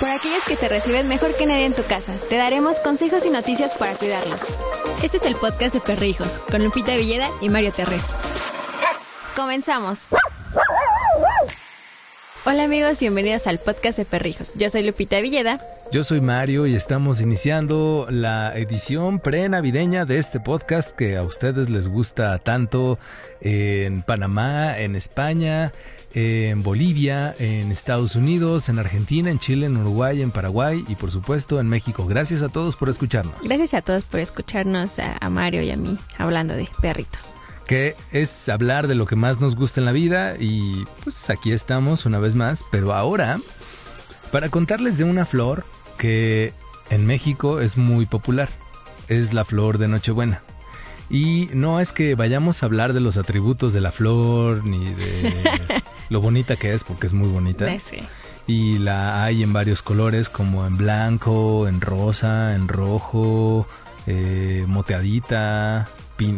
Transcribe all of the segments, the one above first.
Por aquellos que te reciben mejor que nadie en tu casa, te daremos consejos y noticias para cuidarlos. Este es el podcast de Perrijos, con Lupita Villeda y Mario Terrés. Comenzamos. Hola amigos, bienvenidos al podcast de Perrijos. Yo soy Lupita Villeda. Yo soy Mario y estamos iniciando la edición pre-navideña de este podcast que a ustedes les gusta tanto en Panamá, en España, en Bolivia, en Estados Unidos, en Argentina, en Chile, en Uruguay, en Paraguay y por supuesto en México. Gracias a todos por escucharnos. Gracias a todos por escucharnos, a, a Mario y a mí, hablando de perritos que es hablar de lo que más nos gusta en la vida y pues aquí estamos una vez más, pero ahora para contarles de una flor que en México es muy popular, es la flor de Nochebuena. Y no es que vayamos a hablar de los atributos de la flor ni de lo bonita que es, porque es muy bonita. Y la hay en varios colores, como en blanco, en rosa, en rojo, eh, moteadita,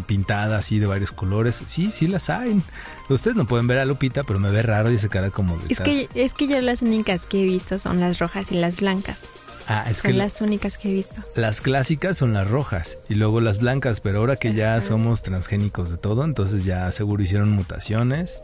pintada así de varios colores. Sí, sí las hay. Ustedes no pueden ver a Lupita, pero me ve raro y se cara como Es que, es que yo las únicas que he visto son las rojas y las blancas. Ah, es son las únicas que he visto. Las clásicas son las rojas y luego las blancas, pero ahora que ya somos transgénicos de todo, entonces ya seguro hicieron mutaciones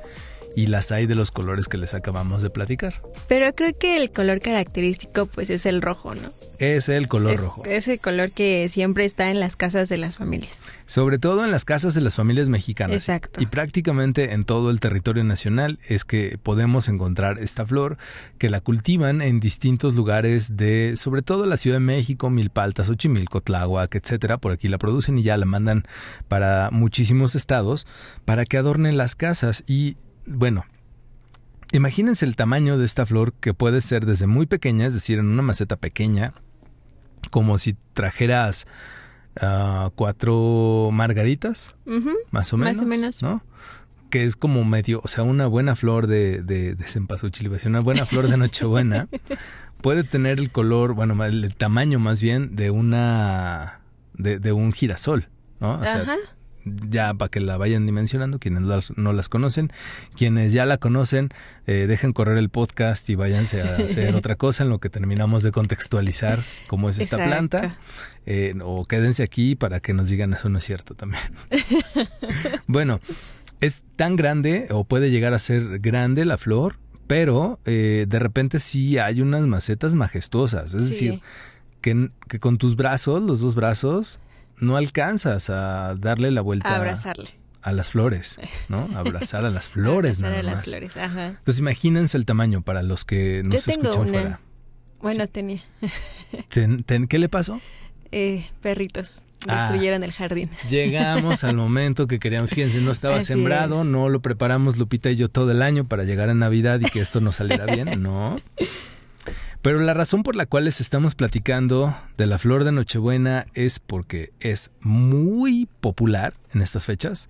y las hay de los colores que les acabamos de platicar. Pero creo que el color característico pues es el rojo, ¿no? Es el color rojo. Es el color que siempre está en las casas de las familias. Sobre todo en las casas de las familias mexicanas. Exacto. Y prácticamente en todo el territorio nacional es que podemos encontrar esta flor que la cultivan en distintos lugares de, sobre todo la Ciudad de México, Milpaltas, Ochimilco, Tláhuac, etcétera. Por aquí la producen y ya la mandan para muchísimos estados para que adornen las casas y bueno, imagínense el tamaño de esta flor que puede ser desde muy pequeña, es decir, en una maceta pequeña, como si trajeras uh, cuatro margaritas, más o menos. Más o menos. ¿no? Que es como medio, o sea, una buena flor de, de, de una buena flor de Nochebuena, puede tener el color, bueno, el tamaño más bien de una, de, de un girasol, ¿no? O sea, ya para que la vayan dimensionando, quienes no las conocen, quienes ya la conocen, eh, dejen correr el podcast y váyanse a hacer otra cosa en lo que terminamos de contextualizar cómo es esta planta, eh, o quédense aquí para que nos digan eso no es cierto también. bueno, es tan grande o puede llegar a ser grande la flor, pero eh, de repente sí hay unas macetas majestuosas, es decir, que, que con tus brazos, los dos brazos, no alcanzas a darle la vuelta. A abrazarle. A las flores, ¿no? Abrazar a las flores, Abrazar nada a las flores, ajá. Entonces imagínense el tamaño para los que no Yo escuchan una. fuera. Bueno, tenía. Ten- ten- ¿Qué le pasó? Eh, perritos. Ah. Destruyeron el jardín. Llegamos al momento que queríamos. Fíjense, no estaba Así sembrado, es. no lo preparamos Lupita y yo todo el año para llegar a Navidad y que esto nos saliera bien, no. Pero la razón por la cual les estamos platicando de la flor de Nochebuena es porque es muy popular en estas fechas.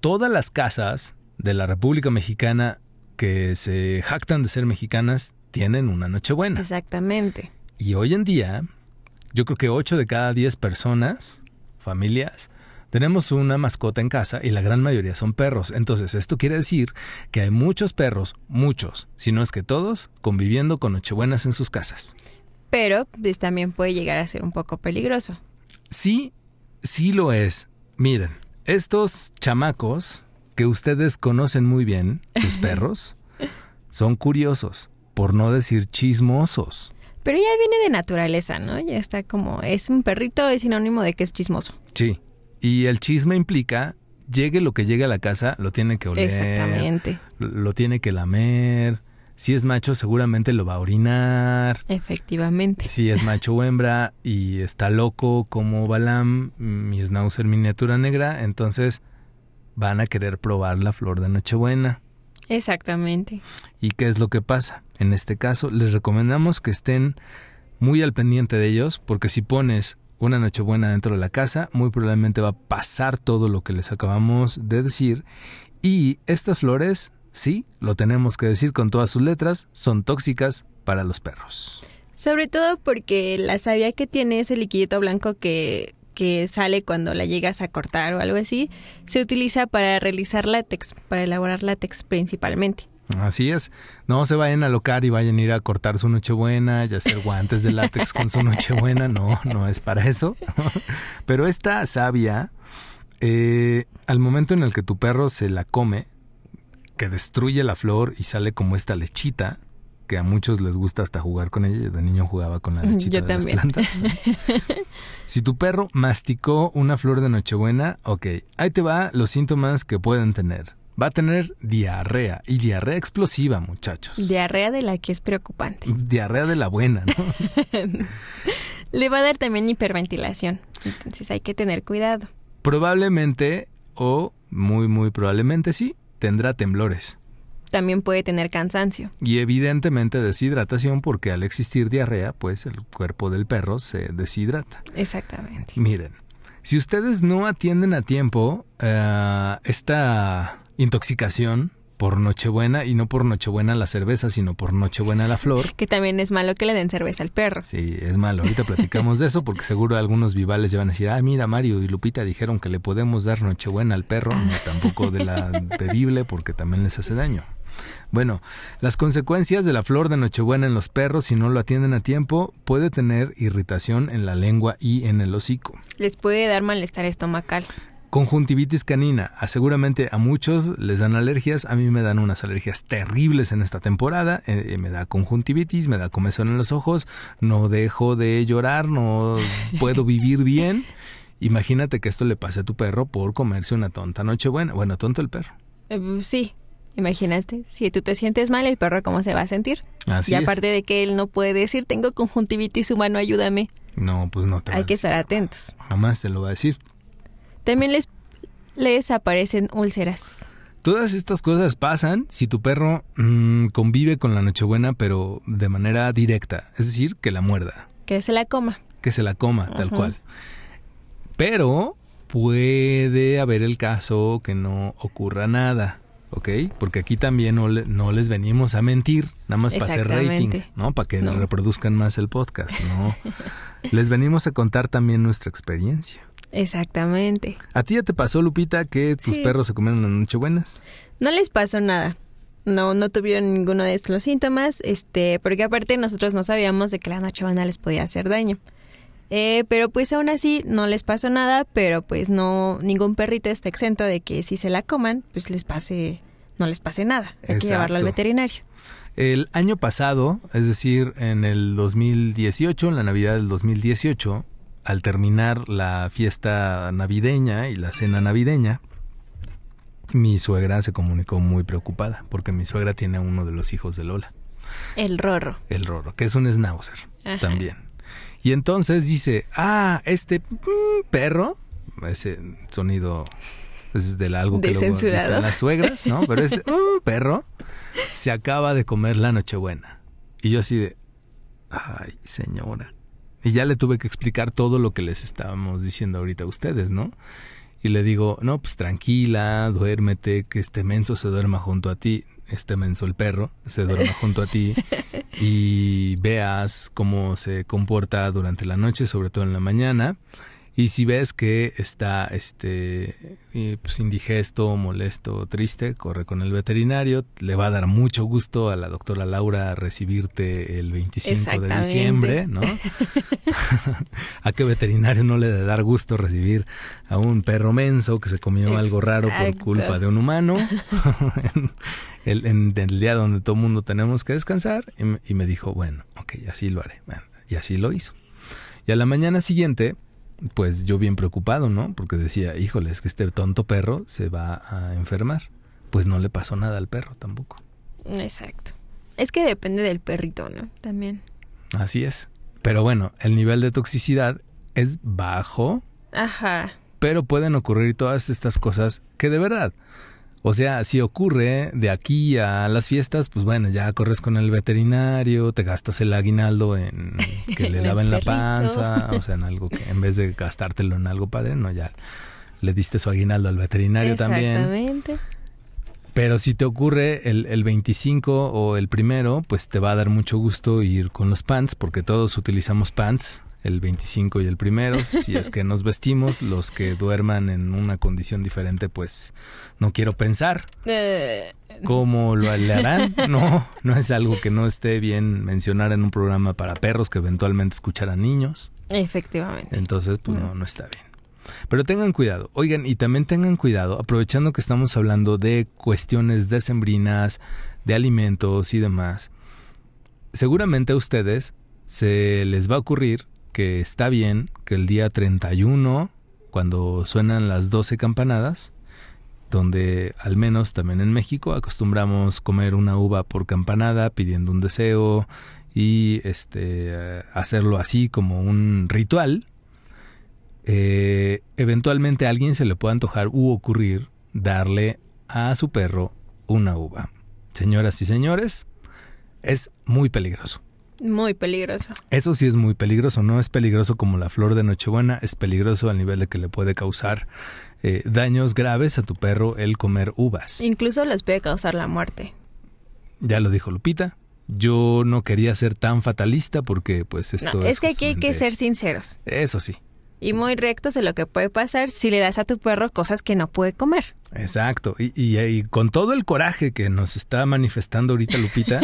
Todas las casas de la República Mexicana que se jactan de ser mexicanas tienen una Nochebuena. Exactamente. Y hoy en día, yo creo que 8 de cada 10 personas, familias, tenemos una mascota en casa y la gran mayoría son perros. Entonces, esto quiere decir que hay muchos perros, muchos, si no es que todos, conviviendo con Nochebuenas en sus casas. Pero pues, también puede llegar a ser un poco peligroso. Sí, sí lo es. Miren, estos chamacos que ustedes conocen muy bien, sus perros, son curiosos, por no decir chismosos. Pero ya viene de naturaleza, ¿no? Ya está como, es un perrito, es sinónimo de que es chismoso. Sí. Y el chisme implica, llegue lo que llegue a la casa, lo tiene que oler. Exactamente. Lo tiene que lamer. Si es macho, seguramente lo va a orinar. Efectivamente. Si es macho o hembra y está loco como Balam, mi schnauzer miniatura negra, entonces van a querer probar la flor de Nochebuena. Exactamente. ¿Y qué es lo que pasa? En este caso, les recomendamos que estén muy al pendiente de ellos, porque si pones una Nochebuena dentro de la casa, muy probablemente va a pasar todo lo que les acabamos de decir. Y estas flores, sí, lo tenemos que decir con todas sus letras, son tóxicas para los perros. Sobre todo porque la savia que tiene ese liquidito blanco que, que sale cuando la llegas a cortar o algo así, se utiliza para realizar látex, para elaborar látex principalmente. Así es. No se vayan a alocar y vayan a ir a cortar su nochebuena y hacer guantes de látex con su nochebuena. No, no es para eso. Pero esta savia, eh, al momento en el que tu perro se la come, que destruye la flor y sale como esta lechita, que a muchos les gusta hasta jugar con ella. De niño jugaba con la lechita de las plantas. si tu perro masticó una flor de Nochebuena, ok, ahí te va los síntomas que pueden tener va a tener diarrea y diarrea explosiva, muchachos. Diarrea de la que es preocupante. Diarrea de la buena, ¿no? Le va a dar también hiperventilación, entonces hay que tener cuidado. Probablemente o muy muy probablemente sí, tendrá temblores. También puede tener cansancio. Y evidentemente deshidratación porque al existir diarrea, pues el cuerpo del perro se deshidrata. Exactamente. Miren, si ustedes no atienden a tiempo uh, esta intoxicación por Nochebuena y no por Nochebuena la cerveza, sino por Nochebuena la flor. Que también es malo que le den cerveza al perro. Sí, es malo. Ahorita platicamos de eso porque seguro algunos vivales ya van a decir, ah, mira, Mario y Lupita dijeron que le podemos dar Nochebuena al perro, no tampoco de la bebible porque también les hace daño. Bueno, las consecuencias de la flor de Nochebuena en los perros, si no lo atienden a tiempo, puede tener irritación en la lengua y en el hocico. Les puede dar malestar estomacal. Conjuntivitis canina. Ah, seguramente a muchos les dan alergias. A mí me dan unas alergias terribles en esta temporada. Eh, eh, me da conjuntivitis, me da comezón en los ojos. No dejo de llorar, no puedo vivir bien. Imagínate que esto le pase a tu perro por comerse una tonta nochebuena. Bueno, tonto el perro. Eh, sí, imagínate. Si tú te sientes mal, el perro cómo se va a sentir. Así y aparte de que él no puede decir, tengo conjuntivitis humano, ayúdame. No, pues no te Hay que estar atentos. Jamás te lo va a decir. También les, les aparecen úlceras. Todas estas cosas pasan si tu perro mmm, convive con la Nochebuena, pero de manera directa, es decir, que la muerda. Que se la coma. Que se la coma, tal cual. Pero puede haber el caso que no ocurra nada, ¿ok? Porque aquí también no, le, no les venimos a mentir, nada más para hacer rating, ¿no? Para que no. reproduzcan más el podcast, ¿no? les venimos a contar también nuestra experiencia. Exactamente. ¿A ti ya te pasó, Lupita, que tus sí. perros se comieron las nochebuenas? No les pasó nada. No, no tuvieron ninguno de estos síntomas, este, porque aparte nosotros no sabíamos de que la nochebuena les podía hacer daño. Eh, pero pues aún así no les pasó nada, pero pues no, ningún perrito está exento de que si se la coman, pues les pase, no les pase nada. Hay Exacto. que llevarlo al veterinario. El año pasado, es decir, en el 2018, en la Navidad del 2018, al terminar la fiesta navideña y la cena navideña, mi suegra se comunicó muy preocupada porque mi suegra tiene uno de los hijos de Lola. El Rorro. El Rorro, que es un schnauzer Ajá. también. Y entonces dice, ah, este mm, perro, ese sonido es de algo que luego dicen las suegras, ¿no? Pero este perro se acaba de comer la Nochebuena. Y yo así de, ay, señora, y ya le tuve que explicar todo lo que les estábamos diciendo ahorita a ustedes, ¿no? Y le digo, no, pues tranquila, duérmete, que este menso se duerma junto a ti, este menso el perro se duerma junto a ti y veas cómo se comporta durante la noche, sobre todo en la mañana. Y si ves que está este pues indigesto, molesto, triste, corre con el veterinario. Le va a dar mucho gusto a la doctora Laura recibirte el 25 de diciembre, ¿no? a qué veterinario no le debe dar gusto recibir a un perro menso que se comió Exacto. algo raro por culpa de un humano. en, el, en, el, día donde todo el mundo tenemos que descansar. Y, y me dijo, bueno, ok, así lo haré. Bueno, y así lo hizo. Y a la mañana siguiente pues yo bien preocupado, ¿no? Porque decía, híjole, es que este tonto perro se va a enfermar. Pues no le pasó nada al perro tampoco. Exacto. Es que depende del perrito, ¿no? También. Así es. Pero bueno, el nivel de toxicidad es bajo. Ajá. Pero pueden ocurrir todas estas cosas que de verdad o sea, si ocurre de aquí a las fiestas, pues bueno, ya corres con el veterinario, te gastas el aguinaldo en que le laven la panza, o sea, en algo que en vez de gastártelo en algo padre, no, ya le diste su aguinaldo al veterinario también. Exactamente. Pero si te ocurre el, el 25 o el primero, pues te va a dar mucho gusto ir con los pants, porque todos utilizamos pants el 25 y el primero, si es que nos vestimos, los que duerman en una condición diferente, pues no quiero pensar Eh, cómo lo harán. No, no es algo que no esté bien mencionar en un programa para perros que eventualmente escucharán niños. efectivamente. Entonces, pues no, no está bien. Pero tengan cuidado, oigan, y también tengan cuidado, aprovechando que estamos hablando de cuestiones decembrinas, de alimentos y demás. Seguramente a ustedes se les va a ocurrir que está bien que el día 31, cuando suenan las 12 campanadas, donde al menos también en México acostumbramos comer una uva por campanada pidiendo un deseo y este hacerlo así como un ritual eh, eventualmente a alguien se le puede antojar u ocurrir darle a su perro una uva. Señoras y señores, es muy peligroso. Muy peligroso. Eso sí es muy peligroso, no es peligroso como la flor de Nochebuena, es peligroso al nivel de que le puede causar eh, daños graves a tu perro el comer uvas. Incluso les puede causar la muerte. Ya lo dijo Lupita. Yo no quería ser tan fatalista porque pues esto No, es... es que aquí hay que ser sinceros Eso sí, y muy rectos de lo que puede pasar si le das a tu perro cosas que no puede comer. Exacto. Y, y- y con todo el coraje que nos está manifestando ahorita Lupita,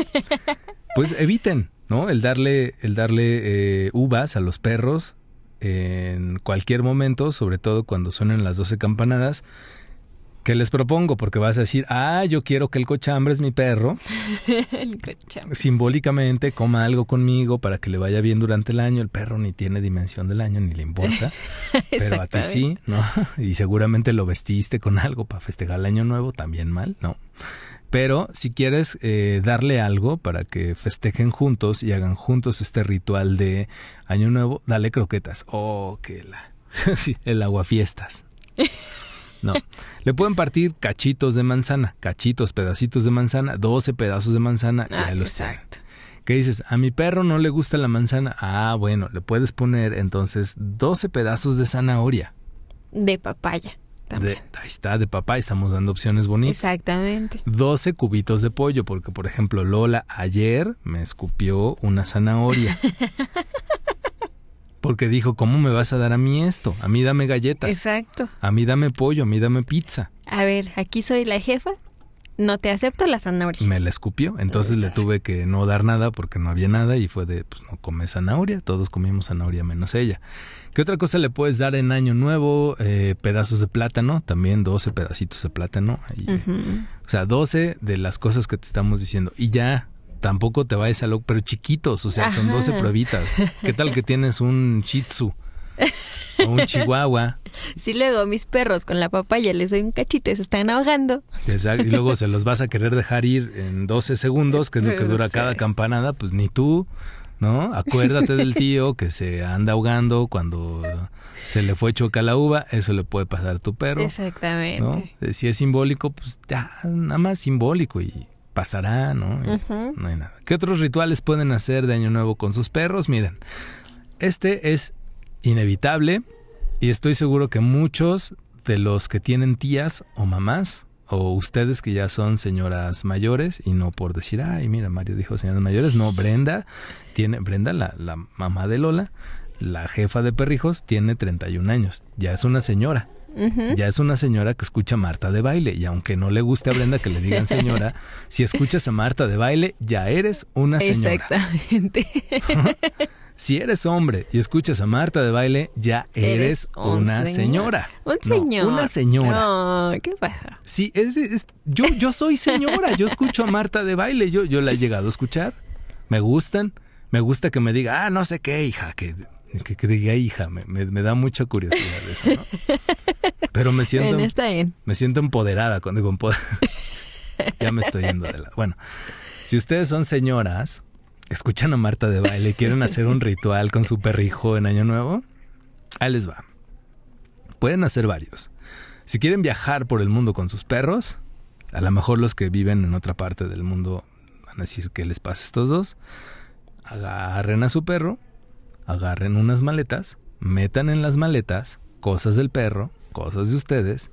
pues eviten, ¿no? El darle, el darle eh, uvas a los perros en cualquier momento, sobre todo cuando suenen las 12 campanadas. ¿Qué les propongo? Porque vas a decir, ah, yo quiero que el cochambres, mi perro, El simbólicamente coma algo conmigo para que le vaya bien durante el año. El perro ni tiene dimensión del año, ni le importa. Pero a ti sí, ¿no? Y seguramente lo vestiste con algo para festejar el año nuevo, también mal, ¿no? Pero si quieres eh, darle algo para que festejen juntos y hagan juntos este ritual de año nuevo, dale croquetas. Oh, que la... El aguafiestas. No. Le pueden partir cachitos de manzana, cachitos, pedacitos de manzana, 12 pedazos de manzana y Ah, ahí los tienen. exacto. ¿Qué dices? A mi perro no le gusta la manzana. Ah, bueno, le puedes poner entonces 12 pedazos de zanahoria. De papaya. De, ahí está, de papá, estamos dando opciones bonitas. Exactamente. 12 cubitos de pollo, porque por ejemplo Lola ayer me escupió una zanahoria. Porque dijo, ¿cómo me vas a dar a mí esto? A mí dame galletas, Exacto. a mí dame pollo, a mí dame pizza. A ver, aquí soy la jefa. No te acepto la zanahoria. Me la escupió, entonces le tuve que no dar nada porque no había nada y fue de, pues no come zanahoria, todos comimos zanahoria menos ella. ¿Qué otra cosa le puedes dar en año nuevo? Eh, pedazos de plátano, también 12 pedacitos de plátano. ahí, eh. O sea, 12 de las cosas que te estamos diciendo. Y ya, tampoco te vayas a lo, pero chiquitos, o sea, son Ajá. 12 pruebitas. ¿Qué tal que tienes un shih tzu? O un chihuahua. Si luego mis perros con la papaya les doy un cachito y se están ahogando. Exacto, Y luego se los vas a querer dejar ir en 12 segundos, que es lo que dura Sí. cada campanada, pues ni tú, ¿no? Acuérdate del tío que se anda ahogando cuando se le fue choca la uva, eso le puede pasar a tu perro, Exactamente. ¿no? Eh, Si es simbólico, pues ya, nada más simbólico y pasará, ¿no? Y. No hay nada. ¿Qué otros rituales pueden hacer de Año Nuevo con sus perros? Miren, este es inevitable y estoy seguro que muchos de los que tienen tías o mamás o ustedes que ya son señoras mayores y no por decir, ay, mira, Mario dijo señoras mayores, no, Brenda tiene, Brenda, la, la mamá de Lola, la jefa de perrijos, tiene 31 años, ya es una señora. Ya es una señora que escucha a Marta de baile y aunque no le guste a Brenda que le digan señora, si escuchas a Marta de baile ya eres una señora. Exactamente. Si eres hombre y escuchas a Marta de baile ya eres, un una señor. señora. Un No, señor. una señora. No, ¿qué pasa? Sí, es, es- yo, yo soy señora, yo escucho a Marta de baile, yo, yo la he llegado a escuchar. Me gustan, me gusta que me diga, ah, no sé qué, hija, que, que, que diga hija, me, me- me da mucha curiosidad eso, ¿no? Pero me siento, Bueno, está bien. me siento empoderada cuando digo empoder- ya me estoy yendo de la... Bueno, si ustedes son señoras, escuchan a Marta de baile y quieren hacer un ritual con su perrijo en Año Nuevo, ahí les va. Pueden hacer varios. Si quieren viajar por el mundo con sus perros, a lo mejor los que viven en otra parte del mundo van a decir que les pasa a estos dos. Agarren a su perro, agarren unas maletas, metan en las maletas cosas del perro, cosas de ustedes,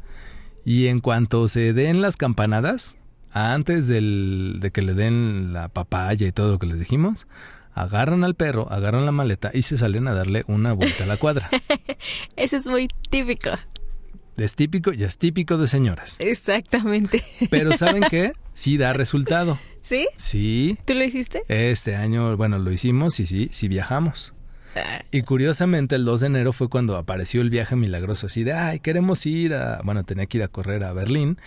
y en cuanto se den las campanadas, antes del, de que le den la papaya y todo lo que les dijimos, agarran al perro, agarran la maleta y se salen a darle una vuelta a la cuadra. Eso es muy típico. Es típico y es típico de señoras. Exactamente. Pero ¿saben qué? Sí da resultado. ¿Sí? Sí. ¿Tú lo hiciste? Este año, bueno, lo hicimos y sí, sí viajamos. Y curiosamente el 2 de enero fue cuando apareció el viaje milagroso, así de, ay, queremos ir a, bueno, tenía que ir a correr a Berlín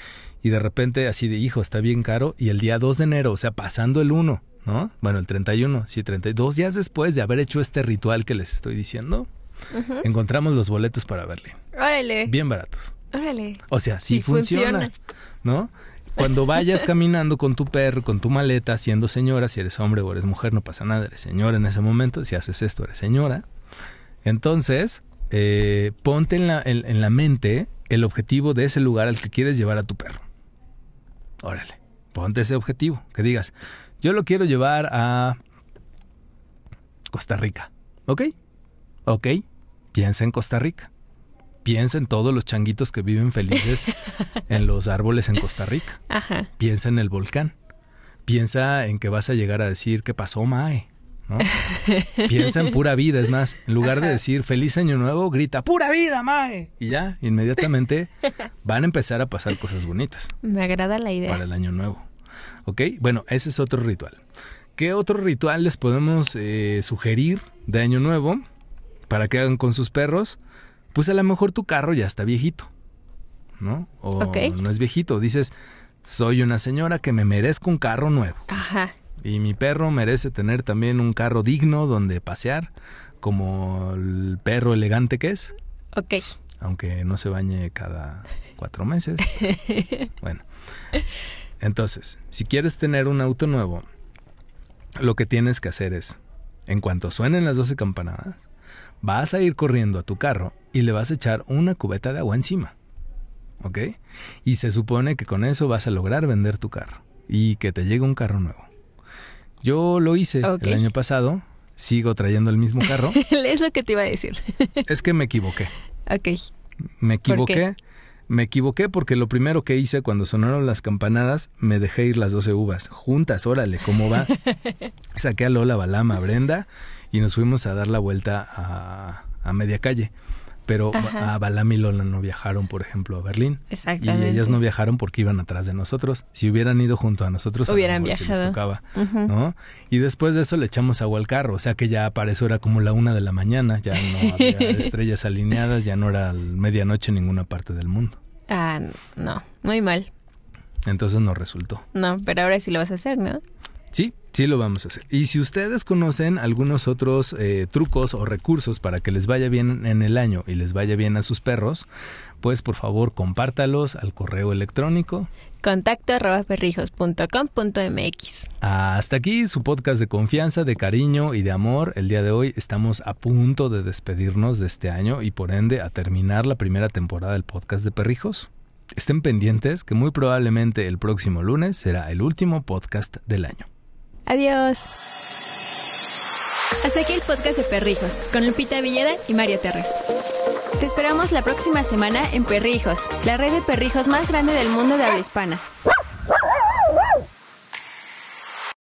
y de repente así de, hijo, está bien caro y el día 2 de enero, o sea, pasando el 1, ¿no? Bueno, el 31, sí, 32 días después de haber hecho este ritual que les estoy diciendo, encontramos los boletos para Berlín, Órale. bien baratos. Órale. O sea, sí, Sí funciona, funciona. ¿no? Cuando vayas caminando con tu perro, con tu maleta, siendo señora, si eres hombre o eres mujer, no pasa nada, eres señora en ese momento, si haces esto, eres señora. Entonces, eh, ponte en la, en, en la mente el objetivo de ese lugar al que quieres llevar a tu perro. Órale, ponte ese objetivo, que digas, yo lo quiero llevar a Costa Rica, ¿ok? Ok, piensa en Costa Rica. Piensa en todos los changuitos que viven felices en los árboles en Costa Rica. Ajá. Piensa en el volcán. Piensa en que vas a llegar a decir qué pasó, Mae. ¿no? Piensa en pura vida, es más, en lugar de decir feliz año nuevo, grita pura vida, Mae. Y ya, inmediatamente van a empezar a pasar cosas bonitas Me agrada la idea. para el año nuevo. ¿Ok? Bueno, ese es otro ritual. ¿Qué otro ritual les podemos eh, sugerir de año nuevo para que hagan con sus perros? Pues a lo mejor tu carro ya está viejito, ¿no? O no es viejito. Dices, soy una señora que me merezco un carro nuevo. Ajá. Y mi perro merece tener también un carro digno donde pasear, como el perro elegante que es Ok. aunque no se bañe cada cuatro meses. bueno, entonces, si quieres tener un auto nuevo, lo que tienes que hacer es, en cuanto suenen las 12 campanadas, vas a ir corriendo a tu carro y le vas a echar una cubeta de agua encima. ¿Ok? Y se supone que con eso vas a lograr vender tu carro y que te llegue un carro nuevo. Yo lo hice el año pasado, sigo trayendo el mismo carro, es lo que te iba a decir. es que me equivoqué. ok. Me ¿Por equivoqué. Me equivoqué porque lo primero que hice cuando sonaron las campanadas, me dejé ir las 12 uvas. Juntas, órale, ¿cómo va? Saqué a Lola, Balama, Brenda y nos fuimos a dar la vuelta a, a media calle. Pero Ajá. a Balam y Lola no viajaron, por ejemplo, a Berlín. Y Exactamente. ellas no viajaron porque iban atrás de nosotros. Si hubieran ido junto a nosotros, a Hubieran les viajado. ¿no? Y después de eso le echamos agua al carro, o sea que ya para eso era como la una de la mañana, ya no había estrellas alineadas, ya no era medianoche en ninguna parte del mundo. Ah, no. Muy mal. Entonces no resultó. No, pero ahora sí lo vas a hacer, ¿no? Sí, sí lo vamos a hacer. Y si ustedes conocen algunos otros eh, trucos o recursos para que les vaya bien en el año y les vaya bien a sus perros, pues por favor compártalos al correo electrónico. Contacto arroba perrijos.com.mx. Hasta aquí su podcast de confianza, de cariño y de amor. El día de hoy estamos a punto de despedirnos de este año y por ende a terminar la primera temporada del podcast de Perrijos. Estén pendientes que muy probablemente el próximo lunes será el último podcast del año. Adiós. Hasta aquí el podcast de Perrijos, con Lupita Villeda y Mario Terres. Te esperamos la próxima semana en Perrijos, la red de perrijos más grande del mundo de habla hispana.